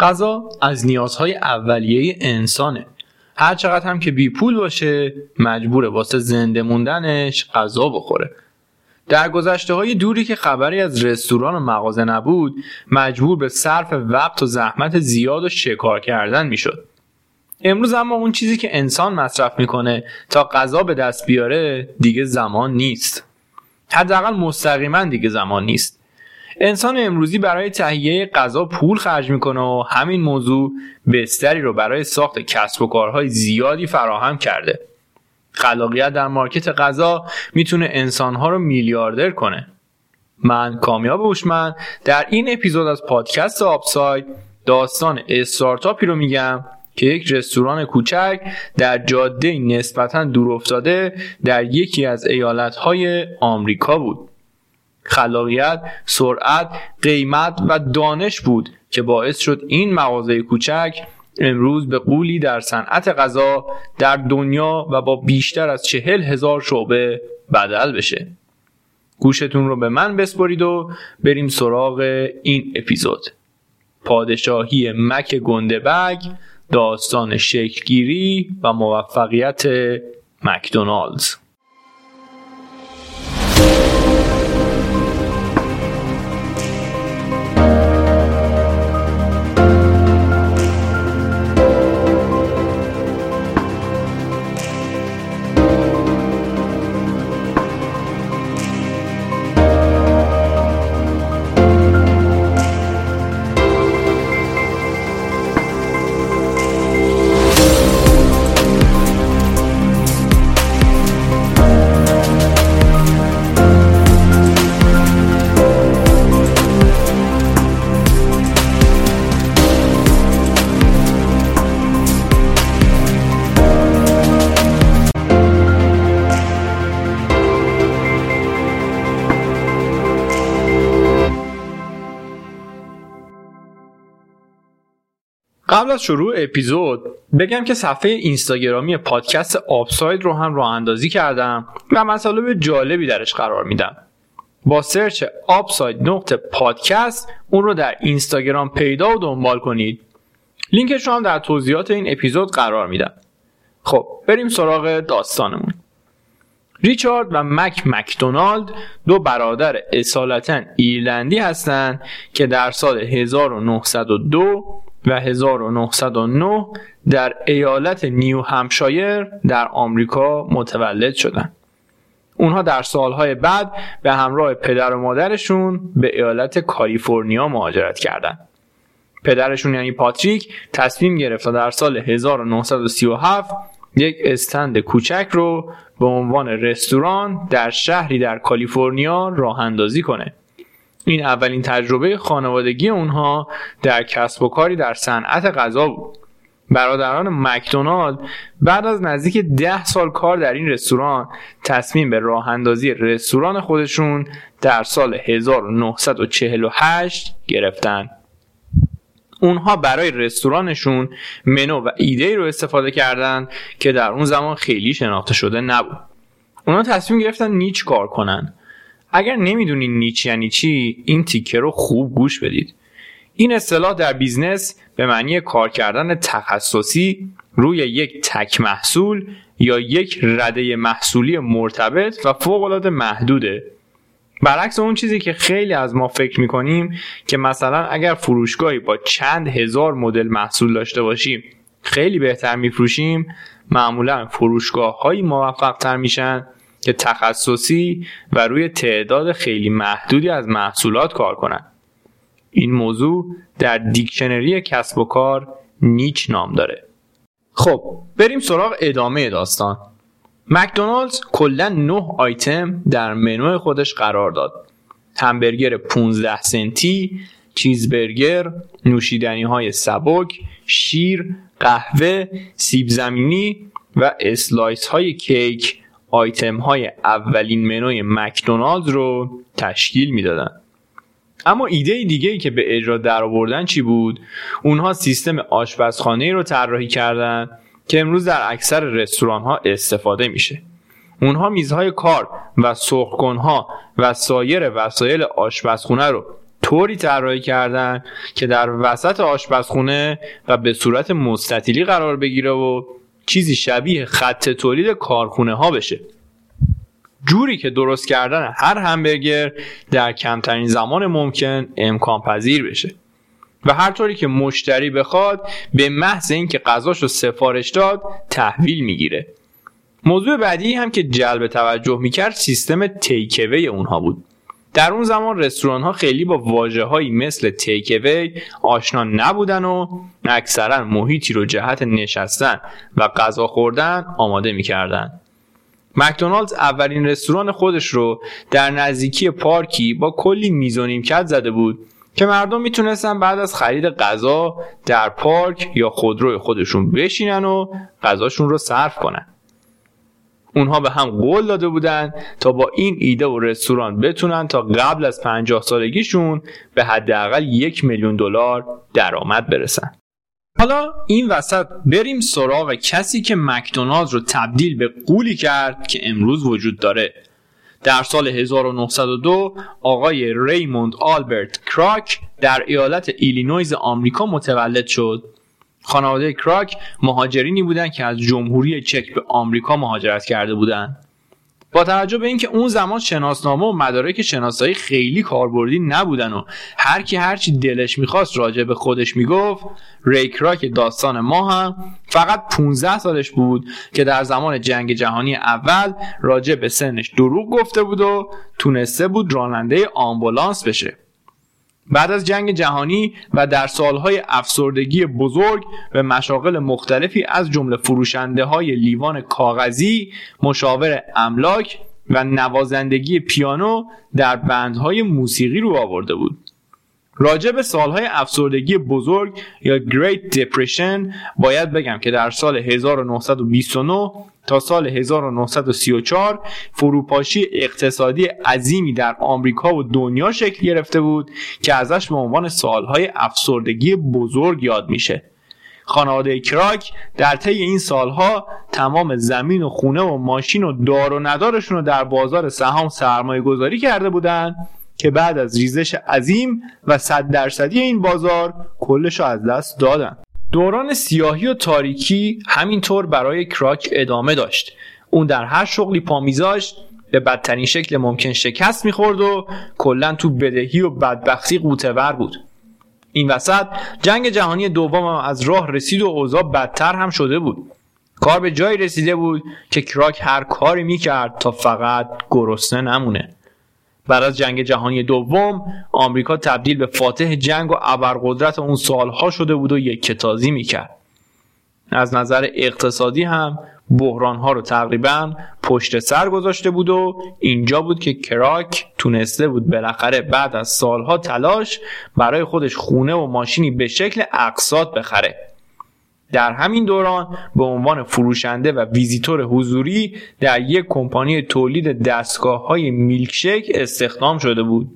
غذا از نیازهای اولیه انسانه. هر چقدر هم که بی پول باشه مجبوره واسه زنده موندنش غذا بخوره. در گذشته های دوری که خبری از رستوران و مغازه نبود مجبور به صرف وقت و زحمت زیاد و شکار کردن می‌شد. امروز اما اون چیزی که انسان مصرف می‌کنه تا غذا به دست بیاره دیگه زمان نیست. حداقل مستقیما دیگه زمان نیست. انسان امروزی برای تهیه غذا پول خرج می‌کنه و همین موضوع بستری رو برای ساخت کسب و کارهای زیادی فراهم کرده. خلاقیت در مارکت غذا می‌تونه انسانها رو میلیاردر کنه. من کامیاب هوشمند در این اپیزود از پادکست آپساید داستان استارتاپی رو میگم که یک رستوران کوچک در جاده نسبتا دور افتاده در یکی از ایالتهای آمریکا بود. خلاقیت، سرعت، قیمت و دانش بود که باعث شد این مغازه کوچک امروز به قولی در صنعت غذا در دنیا و با بیشتر از چهل هزار شعبه بدل بشه. گوشتون رو به من بسپرید و بریم سراغ این اپیزود. پادشاهی مک گندبگ داستان شکلگیری و موفقیت مکدونالدز. قبل از شروع اپیزود بگم که صفحه اینستاگرامی پادکست Upside رو هم راه اندازی کردم و مطالب جالبی درش قرار میدم. با سرچ Upside نقطه پادکست اون رو در اینستاگرام پیدا و دنبال کنید. لینکش رو هم در توضیحات این اپیزود قرار میدم. خب بریم سراغ داستانمون. ریچارد و مک مکدونالد دو برادر اصالتا ایرلندی هستند که در سال 1902 و 1909 در ایالت نیو همشایر در آمریکا متولد شدند. اونها در سالهای بعد به همراه پدر و مادرشون به ایالت کالیفرنیا مهاجرت کردند. پدرشون یعنی پاتریک تصمیم گرفت در سال 1937 یک استند کوچک رو به عنوان رستوران در شهری در کالیفرنیا راه اندازی کنه این اولین تجربه خانوادگی اونها در کسب و کاری در صنعت غذا بود. برادران مکدونالد بعد از نزدیک ده سال کار در این رستوران تصمیم به راه اندازی رستوران خودشون در سال 1948 گرفتن. اونها برای رستورانشون منو و ایده رو استفاده کردن که در اون زمان خیلی شناخته شده نبود. اونها تصمیم گرفتن niche کار کنن. اگر نمی‌دونید niche یعنی چی این تیکه رو خوب گوش بدید. این اصطلاح در business به معنی کار کردن تخصصی روی یک تک محصول یا یک رده محصولی مرتبط و فوق محدوده. برعکس اون چیزی که خیلی از ما فکر می‌کنیم که مثلا اگر فروشگاهی با چند هزار مدل محصول داشته باشیم خیلی بهتر میفروشیم معمولا فروشگاه هایی موفق تر میشن. که تخصصی و روی تعداد خیلی محدودی از محصولات کار کنند. این موضوع در دیکشنری کسب و کار نیچ نام داره. خب بریم سراغ ادامه داستان. مکدونالدز کلا 9 آیتم در منو خودش قرار داد. همبرگر 15 سنتی، چیزبرگر، نوشیدنی های سبک، شیر، قهوه، سیب زمینی و slice های کیک آیتم های اولین منوی مکدونالد رو تشکیل می‌دادن. اما ایده دیگه ای که به اجرا در آوردن چی بود؟ اونها سیستم آشپزخانه رو طراحی کردن که امروز در اکثر رستوران ها استفاده میشه. اونها میزهای کار و سرخکنها و سایر وسایل آشپزخونه رو طوری طراحی کردن که در وسط آشپزخونه و به صورت مستطیلی قرار بگیره و چیزی شبیه خط تولید کارخونه ها بشه. جوری که درست کردن هر همبرگر در کمترین زمان ممکن امکان پذیر بشه. و هر طوری که مشتری بخواد به محض اینکه غذاش رو سفارش داد تحویل می‌گیره. موضوع بعدی هم که جلب توجه می‌کرد سیستم تیکوی اونها بود. در اون زمان رستوران ها خیلی با واجه هایی مثل تیکوی آشنا نبودن و اکثرا محیطی رو جهت نشستن و غذا خوردن آماده می‌کردن. مکدونالدز اولین رستوران خودش رو در نزدیکی پارکی با کلی میز و نیمکت زده بود که مردم می‌تونستن بعد از خرید غذا در پارک یا خودروی خودشون بشینن و غذاشون رو صرف کنن. اونها به هم قول داده بودن تا با این ایده و رستوران بتونن تا قبل از 50 سالگیشون به حداقل یک میلیون دلار درآمد برسن. حالا این وسط بریم سراغ کسی که مکدونالد رو تبدیل به غولی کرد که امروز وجود داره. در سال 1902 آقای ریموند آلبرت کراک در ایالت ایلینویز آمریکا متولد شد. خانواده کراک مهاجرینی بودند که از جمهوری چک به آمریکا مهاجرت کرده بودند با توجه به اینکه اون زمان شناسنامه و مدارک شناسایی خیلی کاربردی نبودن و هر کی هرچی دلش می‌خواست راجع به خودش می‌گفت ری کراک داستان ما هم فقط 15 سالش بود که در زمان جنگ جهانی اول راجع به سنش دروغ گفته بود و تونسته بود راننده آمبولانس بشه. بعد از جنگ جهانی و در سالهای افسردگی بزرگ به مشاغل مختلفی از جمله فروشنده های لیوان کاغذی، مشاور املاک و نوازندگی پیانو در بندهای موسیقی رو آورده بود. راجع به سالهای افسردگی بزرگ یا Great Depression باید بگم که در سال 1929 تا سال 1934 فروپاشی اقتصادی عظیمی در آمریکا و دنیا شکل گرفته بود که ازش به عنوان سالهای افسردگی بزرگ یاد میشه. خانواده کراک در طی این سالها تمام زمین و خونه و ماشین و دار و ندارشون رو در بازار سهام سرمایه گذاری کرده بودند که بعد از ریزش عظیم و صد درصدی این بازار کلش از دست دادن. دوران سیاهی و تاریکی همینطور برای کراک ادامه داشت. اون در هر شغلی پا به بدترین شکل ممکن شکست می‌خورد و کلا تو بدهی و بدبختی قوتور بود. این وسط جنگ جهانی دوم از راه رسید و اوضاع بدتر هم شده بود. کار به جایی رسیده بود که کراک هر کاری می‌کرد تا فقط گرسنه نمونه. بعد از جنگ جهانی دوم آمریکا تبدیل به فاتح جنگ و ابرقدرت اون سالها شده بود و یک کتازی می‌کرد. از نظر اقتصادی هم بحران ها رو تقریبا پشت سر گذاشته بود و اینجا بود که کراک تونسته بود بالاخره بعد از سالها تلاش برای خودش خونه و ماشینی به شکل اقساط بخره. در همین دوران به عنوان فروشنده و ویزیتور حضوری در یک کمپانی تولید دستگاه های میلکشک استخدام شده بود.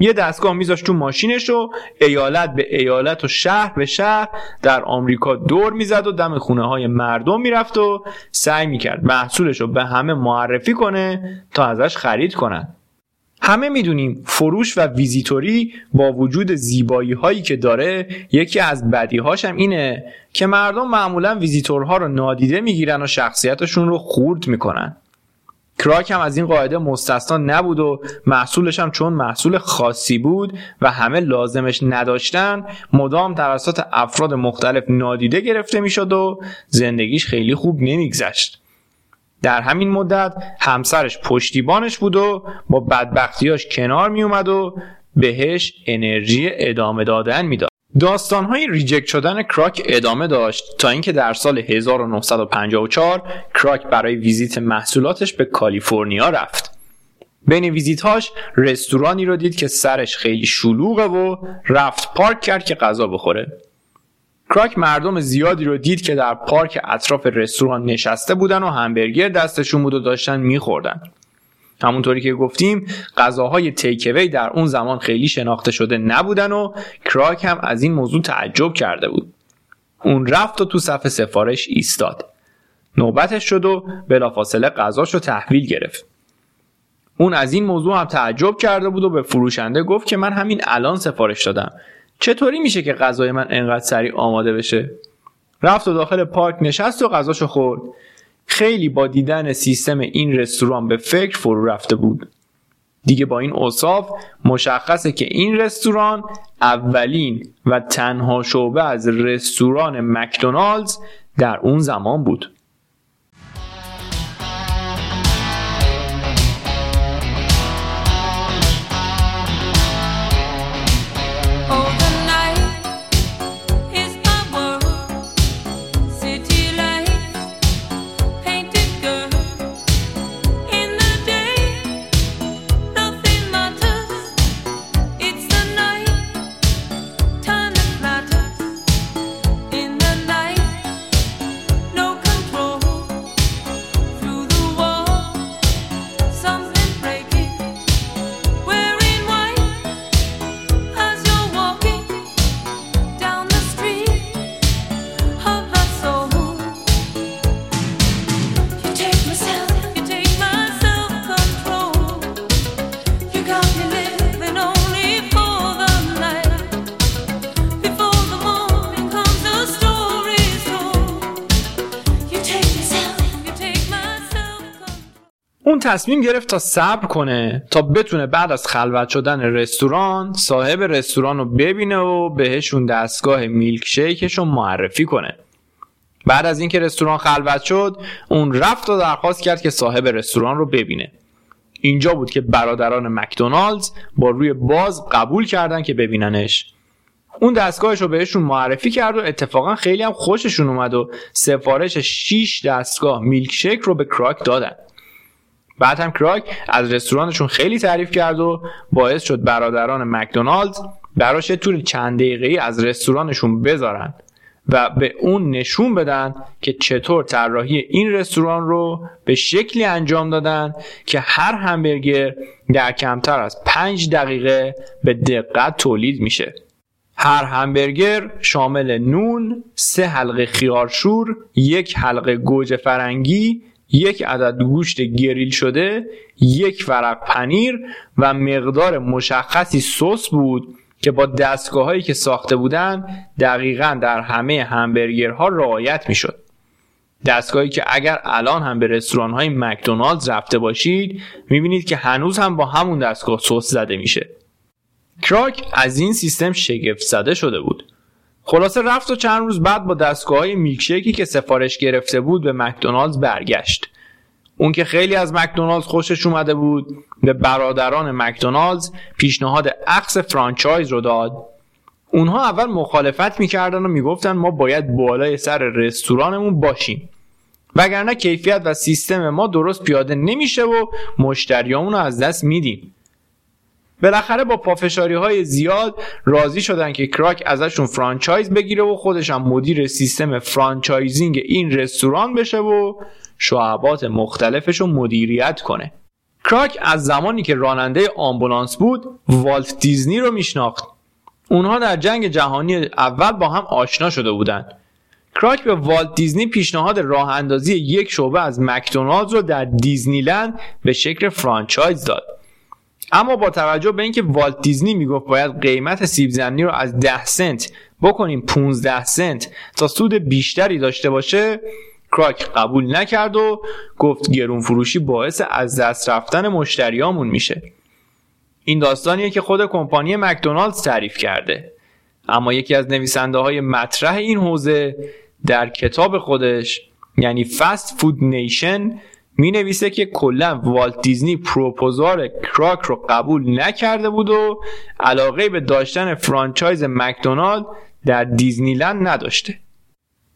یه دستگاه میذاشت تو ماشینش و ایالت به ایالت و شهر به شهر در آمریکا دور می‌زد و دم خونه های مردم می‌رفت و سعی می‌کرد محصولش رو به همه معرفی کنه تا ازش خرید کنن. همه می‌دونیم فروش و ویزیتوری با وجود زیبایی هایی که داره یکی از بدی هم اینه که مردم معمولا ویزیتورها رو نادیده می‌گیرن و شخصیتشون رو خورد می‌کنن. کراک هم از این قاعده مستثنا نبود و محصولش هم چون محصول خاصی بود و همه لازمش نداشتن مدام توسط افراد مختلف نادیده گرفته می‌شد و زندگیش خیلی خوب نمیگذشت. در همین مدت همسرش پشتیبانش بود و با بدبختیاش کنار می اومد و بهش انرژی ادامه دادن می‌داد. داستانهای reject شدن کراک ادامه داشت تا اینکه در سال 1954 کراک برای ویزیت محصولاتش به کالیفرنیا رفت. بین ویزیتهاش رستورانی رو دید که سرش خیلی شلوغه و رفت پارک کرد که غذا بخوره. کراک مردم زیادی رو دید که در پارک اطراف رستوران نشسته بودن و همبرگر دستشون بود و داشتن میخوردن. همونطوری که گفتیم غذاهای تیکوی در اون زمان خیلی شناخته شده نبودن و کراک هم از این موضوع تعجب کرده بود. اون رفت و تو صف سفارش ایستاد. نوبتش شد و بلافاصله غذاش رو تحویل گرفت. اون از این موضوع هم تعجب کرده بود و به فروشنده گفت که من همین الان سفارش دادم. چطوری میشه که غذای من انقدر سریع آماده بشه؟ رفت و داخل پارک نشست و غذاشو خورد. خیلی با دیدن سیستم این رستوران به فکر فرو رفته بود. دیگه با این اوصاف مشخصه که این رستوران اولین و تنها شعبه از رستوران مکدونالدز در اون زمان بود. تصمیم گرفت تا صبر کنه تا بتونه بعد از خلوت شدن رستوران صاحب رستوران رو ببینه و بهشون دستگاه میلک شیکش رو معرفی کنه. بعد از اینکه رستوران خلوت شد اون رفت و درخواست کرد که صاحب رستوران رو ببینه. اینجا بود که برادران مکدونالدز با روی باز قبول کردن که ببیننش. اون دستگاهش رو بهشون معرفی کرد و اتفاقا خیلی هم خوششون اومد و سفارش 6 دستگاه میلک شیک رو به کراک دادن. بعد هم کراک از رستورانشون خیلی تعریف کرد و باعث شد برادران مکدونالدز براش طول چند دقیقه از رستورانشون بذارن و به اون نشون بدن که چطور طراحی این رستوران رو به شکلی انجام دادن که هر همبرگر در کمتر از پنج دقیقه به دقت تولید میشه. هر همبرگر شامل نون، سه حلقه خیارشور، یک حلقه گوجه فرنگی، یک عدد گوشت گریل شده یک ورق پنیر و مقدار مشخصی سس بود که با دستگاه هایی که ساخته بودن دقیقا در همه همبرگرها رعایت می‌شد. دستگاهی که اگر الان هم به رستوران های مکدونالدز رفته باشید می‌بینید که هنوز هم با همون دستگاه سس زده میشه. کراک از این سیستم شگفت زده شده بود. خلاصه رفت و چند روز بعد با دستگاه های میلکشیکی که سفارش گرفته بود به مکدونالدز برگشت. اون که خیلی از مکدونالدز خوشش اومده بود به برادران مکدونالدز پیشنهاد عقد franchise رو داد. اونها اول مخالفت می‌کردن و می‌گفتن ما باید بالای سر رستورانمون باشیم. وگرنه کیفیت و سیستم ما درست پیاده نمیشه و مشتریامون رو از دست میدیم. بالاخره با پافشاری های زیاد راضی شدن که کراک ازشون franchise بگیره و خودش هم مدیر سیستم franchising این رستوران بشه و شعبات مختلفش رو مدیریت کنه. کراک از زمانی که راننده آمبولانس بود والت دیزنی رو میشناخت. اونها در جنگ جهانی اول با هم آشنا شده بودند کراک به والت دیزنی پیشنهاد راه اندازی یک شعبه از مکدونالدز رو در دیزنیلند به شکل franchise داد. اما با توجه به اینکه والت دیزنی می‌گفت باید قیمت سیب زمینی رو از 10 سنت بکنیم 15 سنت تا سود بیشتری داشته باشه کراک قبول نکرد و گفت گرون فروشی باعث از دست رفتن مشتریامون میشه. این داستانیه که خود کمپانی مکدونالدز تعریف کرده. اما یکی از نویسنده های مطرح این حوزه در کتاب خودش یعنی فست فود نیشن می نویسه که کلا والت دیزنی پروپوزار کراک رو قبول نکرده بود و علاقه به داشتن franchise مکدونالد در دیزنیلند نداشته.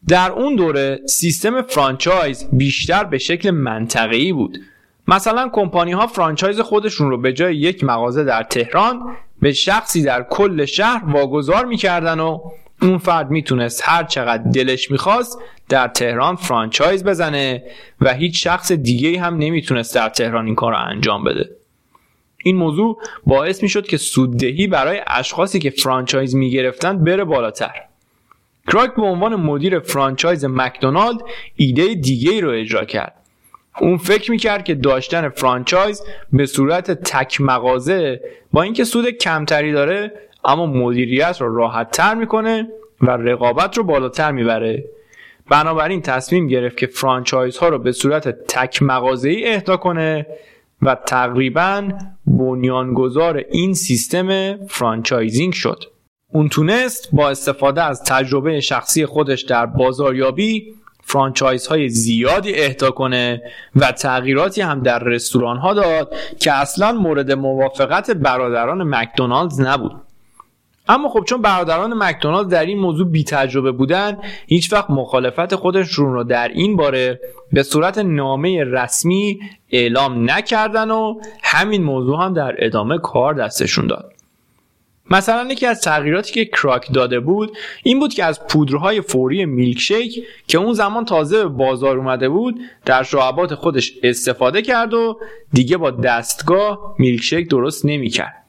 در اون دوره سیستم franchise بیشتر به شکل منطقه‌ای بود. مثلا کمپانی ها franchise خودشون رو به جای یک مغازه در تهران به شخصی در کل شهر واگذار می‌کردن و اون فرد می‌تونست هر چقدر دلش می‌خواست در تهران franchise بزنه و هیچ شخص دیگه هم نمی‌تونست در تهران این کار رو انجام بده. این موضوع باعث می‌شد که سوددهی برای اشخاصی که franchise می‌گرفتن بره بالاتر. کراک به عنوان مدیر franchise مکدونالد ایده دیگه ای رو اجرا کرد. اون فکر می‌کرد که داشتن franchise به صورت تک مغازه با اینکه سود کمتری داره اما مدیریت رو راحت تر می‌کنه و رقابت رو بالاتر می‌بره. بنابراین تصمیم گرفت که franchise ها رو به صورت تک مغازه ای اهدا کنه و تقریبا بنیانگذار این سیستم franchising شد. اون تونست با استفاده از تجربه شخصی خودش در بازاریابی franchise های زیادی اهدا کنه و تغییراتی هم در رستوران ها داد که اصلا مورد موافقت برادران مکدونالدز نبود. اما خب چون برادران مکدونالد در این موضوع بی تجربه بودن هیچ وقت مخالفت خودشون رو در این باره به صورت نامه رسمی اعلام نکردن و همین موضوع هم در ادامه کار دستشون داد. مثلا یکی از تغییراتی که کراک داده بود این بود که از پودرهای فوری میلکشیک که اون زمان تازه به بازار اومده بود در شعبات خودش استفاده کرد و دیگه با دستگاه میلکشیک درست نمی‌کرد.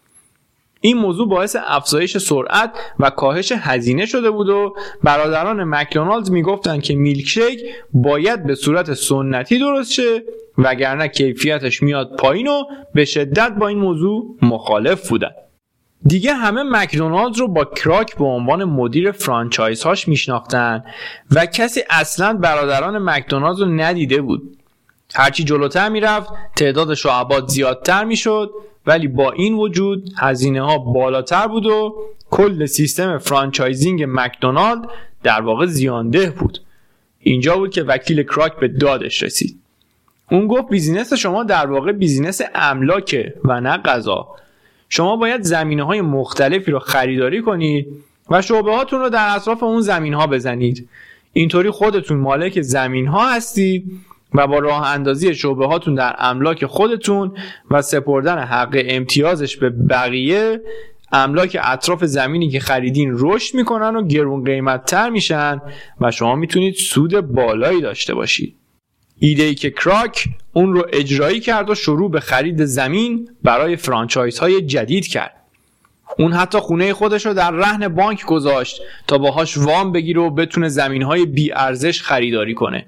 این موضوع باعث افزایش سرعت و کاهش هزینه شده بود و برادران مکدونالدز می‌گفتند که میلکشیک باید به صورت سنتی درست شه وگرنه کیفیتش میاد پایین و به شدت با این موضوع مخالف بودن. دیگه همه مکدونالد رو با کراک به عنوان مدیر فرانچایز هاش میشناختن و کسی اصلا برادران مکدونالد رو ندیده بود. هرچی جلوتر می‌رفت تعداد شعبات زیادتر می‌شد ولی با این وجود هزینه ها بالاتر بود و کل سیستم franchising مکدونالد در واقع زیانده بود. اینجا بود که وکیل کراک به دادش رسید. اون گفت business شما در واقع business املاکه و نه غذا. شما باید زمین های مختلفی رو خریداری کنید و شعبه هاتون رو در اطراف اون زمین ها بزنید. اینطوری خودتون مالک زمین ها هستید و با راه اندازی شعبه هاتون در املاک خودتون و سپردن حق امتیازش به بقیه املاک اطراف زمینی که خریدین رشد می‌کنن و گرون قیمت تر میشن و شما می‌تونید سود بالایی داشته باشید. ایده ای که کراک اون رو اجرایی کرد و شروع به خرید زمین برای فرانچایز های جدید کرد. اون حتی خونه خودش رو در رهن بانک گذاشت تا باهاش وام بگیره و بتونه زمین های بی ارزش خریداری کنه.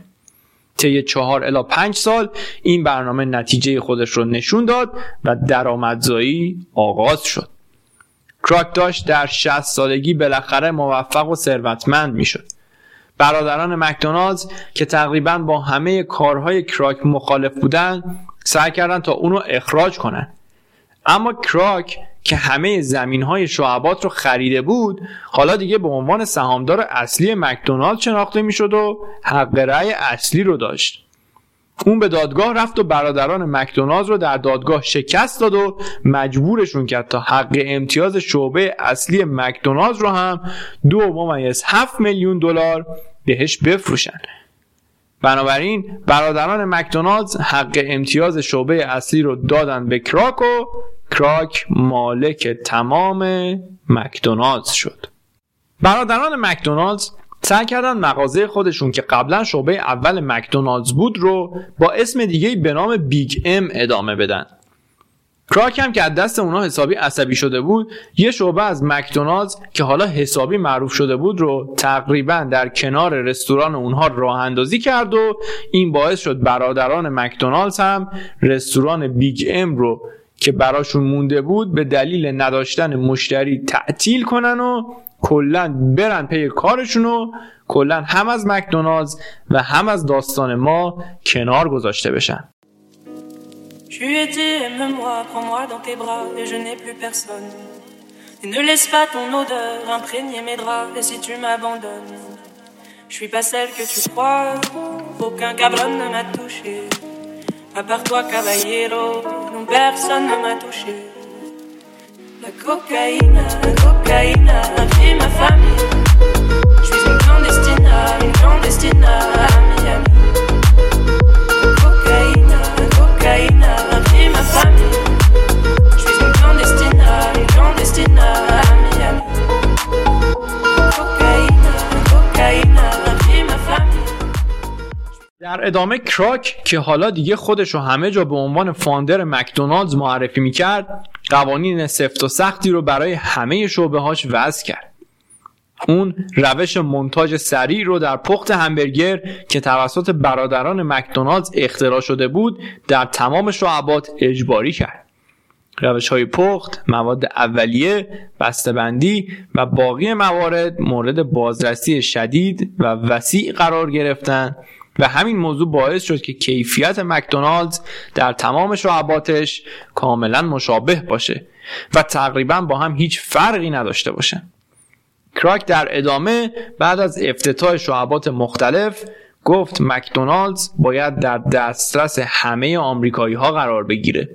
طی چهار الا پنج سال این برنامه نتیجه خودش رو نشون داد و درآمدزایی آغاز شد. کراک داشت در 60 سالگی بالاخره موفق و ثروتمند می‌شد. برادران مکدونالدز که تقریبا با همه کارهای کراک مخالف بودن سعی کردن تا اونو اخراج کنن. اما کراک که همه زمین های شعبات رو خریده بود حالا دیگه به عنوان سهامدار اصلی مکدونالد شناخته می‌شد و حق رأی اصلی رو داشت. اون به دادگاه رفت و برادران مکدونالد رو در دادگاه شکست داد و مجبورشون کرد تا حق امتیاز شعبه اصلی مکدونالد رو هم دو ممیز هفت میلیون دلار بهش بفروشن. بنابراین برادران مکدونالدز حق امتیاز شعبه اصلی رو دادن به کراک و کراک مالک تمام مکدونالدز شد. برادران مکدونالدز سعی کردن مغازه خودشون که قبلا شعبه اول مکدونالدز بود رو با اسم دیگه به نام بیگ ام ادامه بدن. کراک هم که از دست اونا حسابی عصبی شده بود یه شعبه از مکدونالدز که حالا حسابی معروف شده بود رو تقریبا در کنار رستوران اونها راه اندازی کرد و این باعث شد برادران مکدونالدز هم رستوران بیگ ام رو که براشون مونده بود به دلیل نداشتن مشتری تعطیل کنن و کلا برن پی کارشون و کلا هم از مکدونالدز و هم از داستان ما کنار گذاشته بشن Je lui ai aime-moi, prends-moi dans tes bras, et je n'ai plus personne. Ne laisse pas ton odeur imprégner mes draps, et si tu m'abandonnes, je suis pas celle que tu crois, aucun cabron ne m'a touché. À part toi, caballero, non, personne ne m'a touché. La cocaïne, la cocaïne a ma famille. Je suis une clandestine, une clandestine. ادامه کراک که حالا دیگه خودش رو همه جا به عنوان فاندر مکدونالدز معرفی می‌کرد قوانین سفت و سختی رو برای همه شعبه هاش وضع کرد. اون روش منتاج سریع رو در پخت همبرگر که توسط برادران مکدونالدز اختراع شده بود در تمام شعبات اجباری کرد. روش های پخت، مواد اولیه، بسته‌بندی و باقی موارد مورد بازرسی شدید و وسیع قرار گرفتن. و همین موضوع باعث شد که کیفیت مکدونالدز در تمام شعباتش کاملا مشابه باشه و تقریبا با هم هیچ فرقی نداشته باشه. کراک در ادامه بعد از افتتاح شعبات مختلف گفت مکدونالدز باید در دسترس همه آمریکایی ها قرار بگیره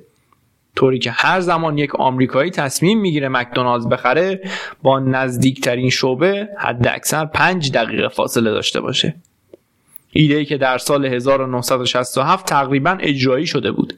طوری که هر زمان یک آمریکایی تصمیم می‌گیره مکدونالدز بخره با نزدیکترین شعبه حد اکثر 5 دقیقه فاصله داشته باشه ایده ای که در سال 1967 تقریبا اجرایی شده بود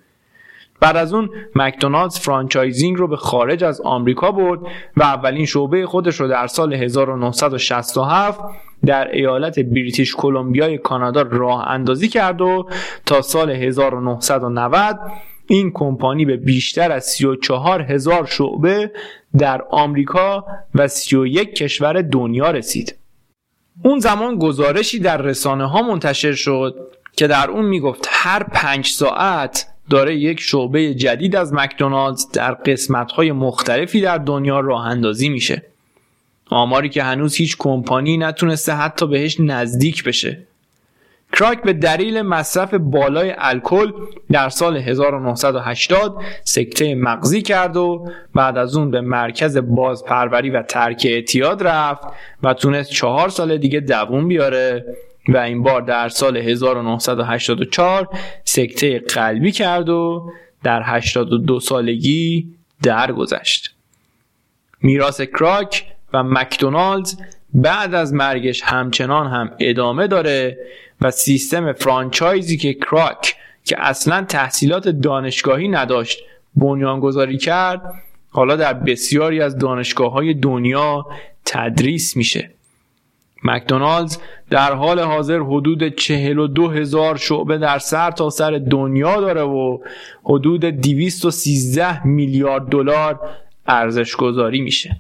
بعد از اون مکدونالدز franchising رو به خارج از آمریکا برد و اولین شعبه خودش رو در سال 1967 در ایالت بریتیش کلمبیای کانادا راه اندازی کرد و تا سال 1990 این کمپانی به بیشتر از 34 هزار شعبه در آمریکا و 31 کشور دنیا رسید. اون زمان گزارشی در رسانه ها منتشر شد که در اون می‌گفت هر پنج ساعت داره یک شعبه جدید از مکدونالدز در قسمت های مختلفی در دنیا راه اندازی میشه. آماری که هنوز هیچ کمپانی نتونسته حتی بهش نزدیک بشه. کراک به دلیل مصرف بالای الکل در سال 1980 سکته مغزی کرد و بعد از اون به مرکز بازپروری و ترک اعتیاد رفت و تونست چهار سال دیگه دووم بیاره و این بار در سال 1984 سکته قلبی کرد و در 82 سالگی درگذشت. میراث کراک و مکدونالدز بعد از مرگش همچنان هم ادامه داره و سیستم فرانچایزی که کراک که اصلا تحصیلات دانشگاهی نداشت بنیانگذاری کرد حالا در بسیاری از دانشگاه های دنیا تدریس میشه. مکدونالدز در حال حاضر حدود 42 هزار شعبه در سر تا سر دنیا داره و حدود 213 میلیارد دلار ارزش گذاری میشه.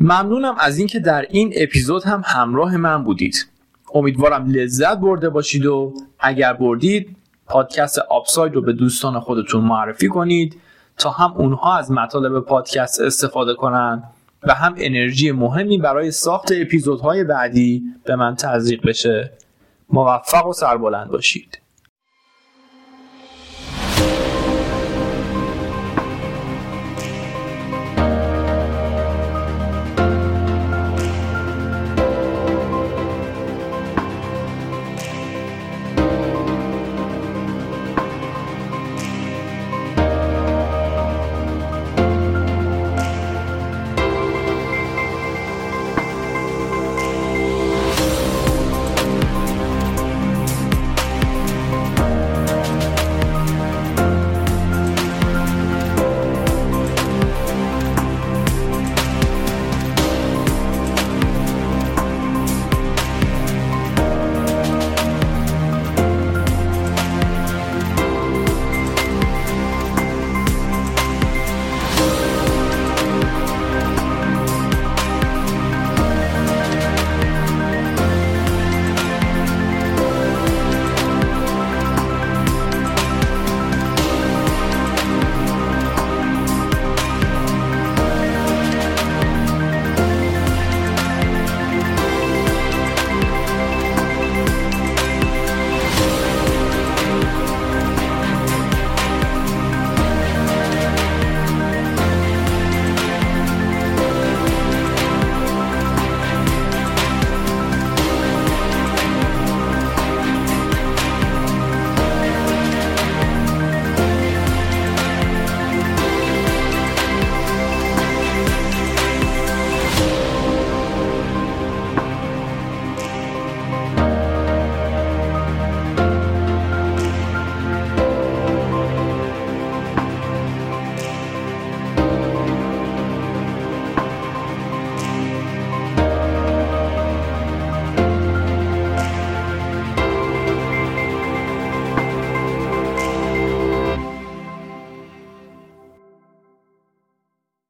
ممنونم از اینکه در این اپیزود هم همراه من بودید. امیدوارم لذت برده باشید و اگر بردید پادکست آپساید رو به دوستان خودتون معرفی کنید تا هم اونها از مطالب پادکست استفاده کنن و هم انرژی مهمی برای ساخت اپیزودهای بعدی به من تزریق بشه. موفق و سربلند باشید.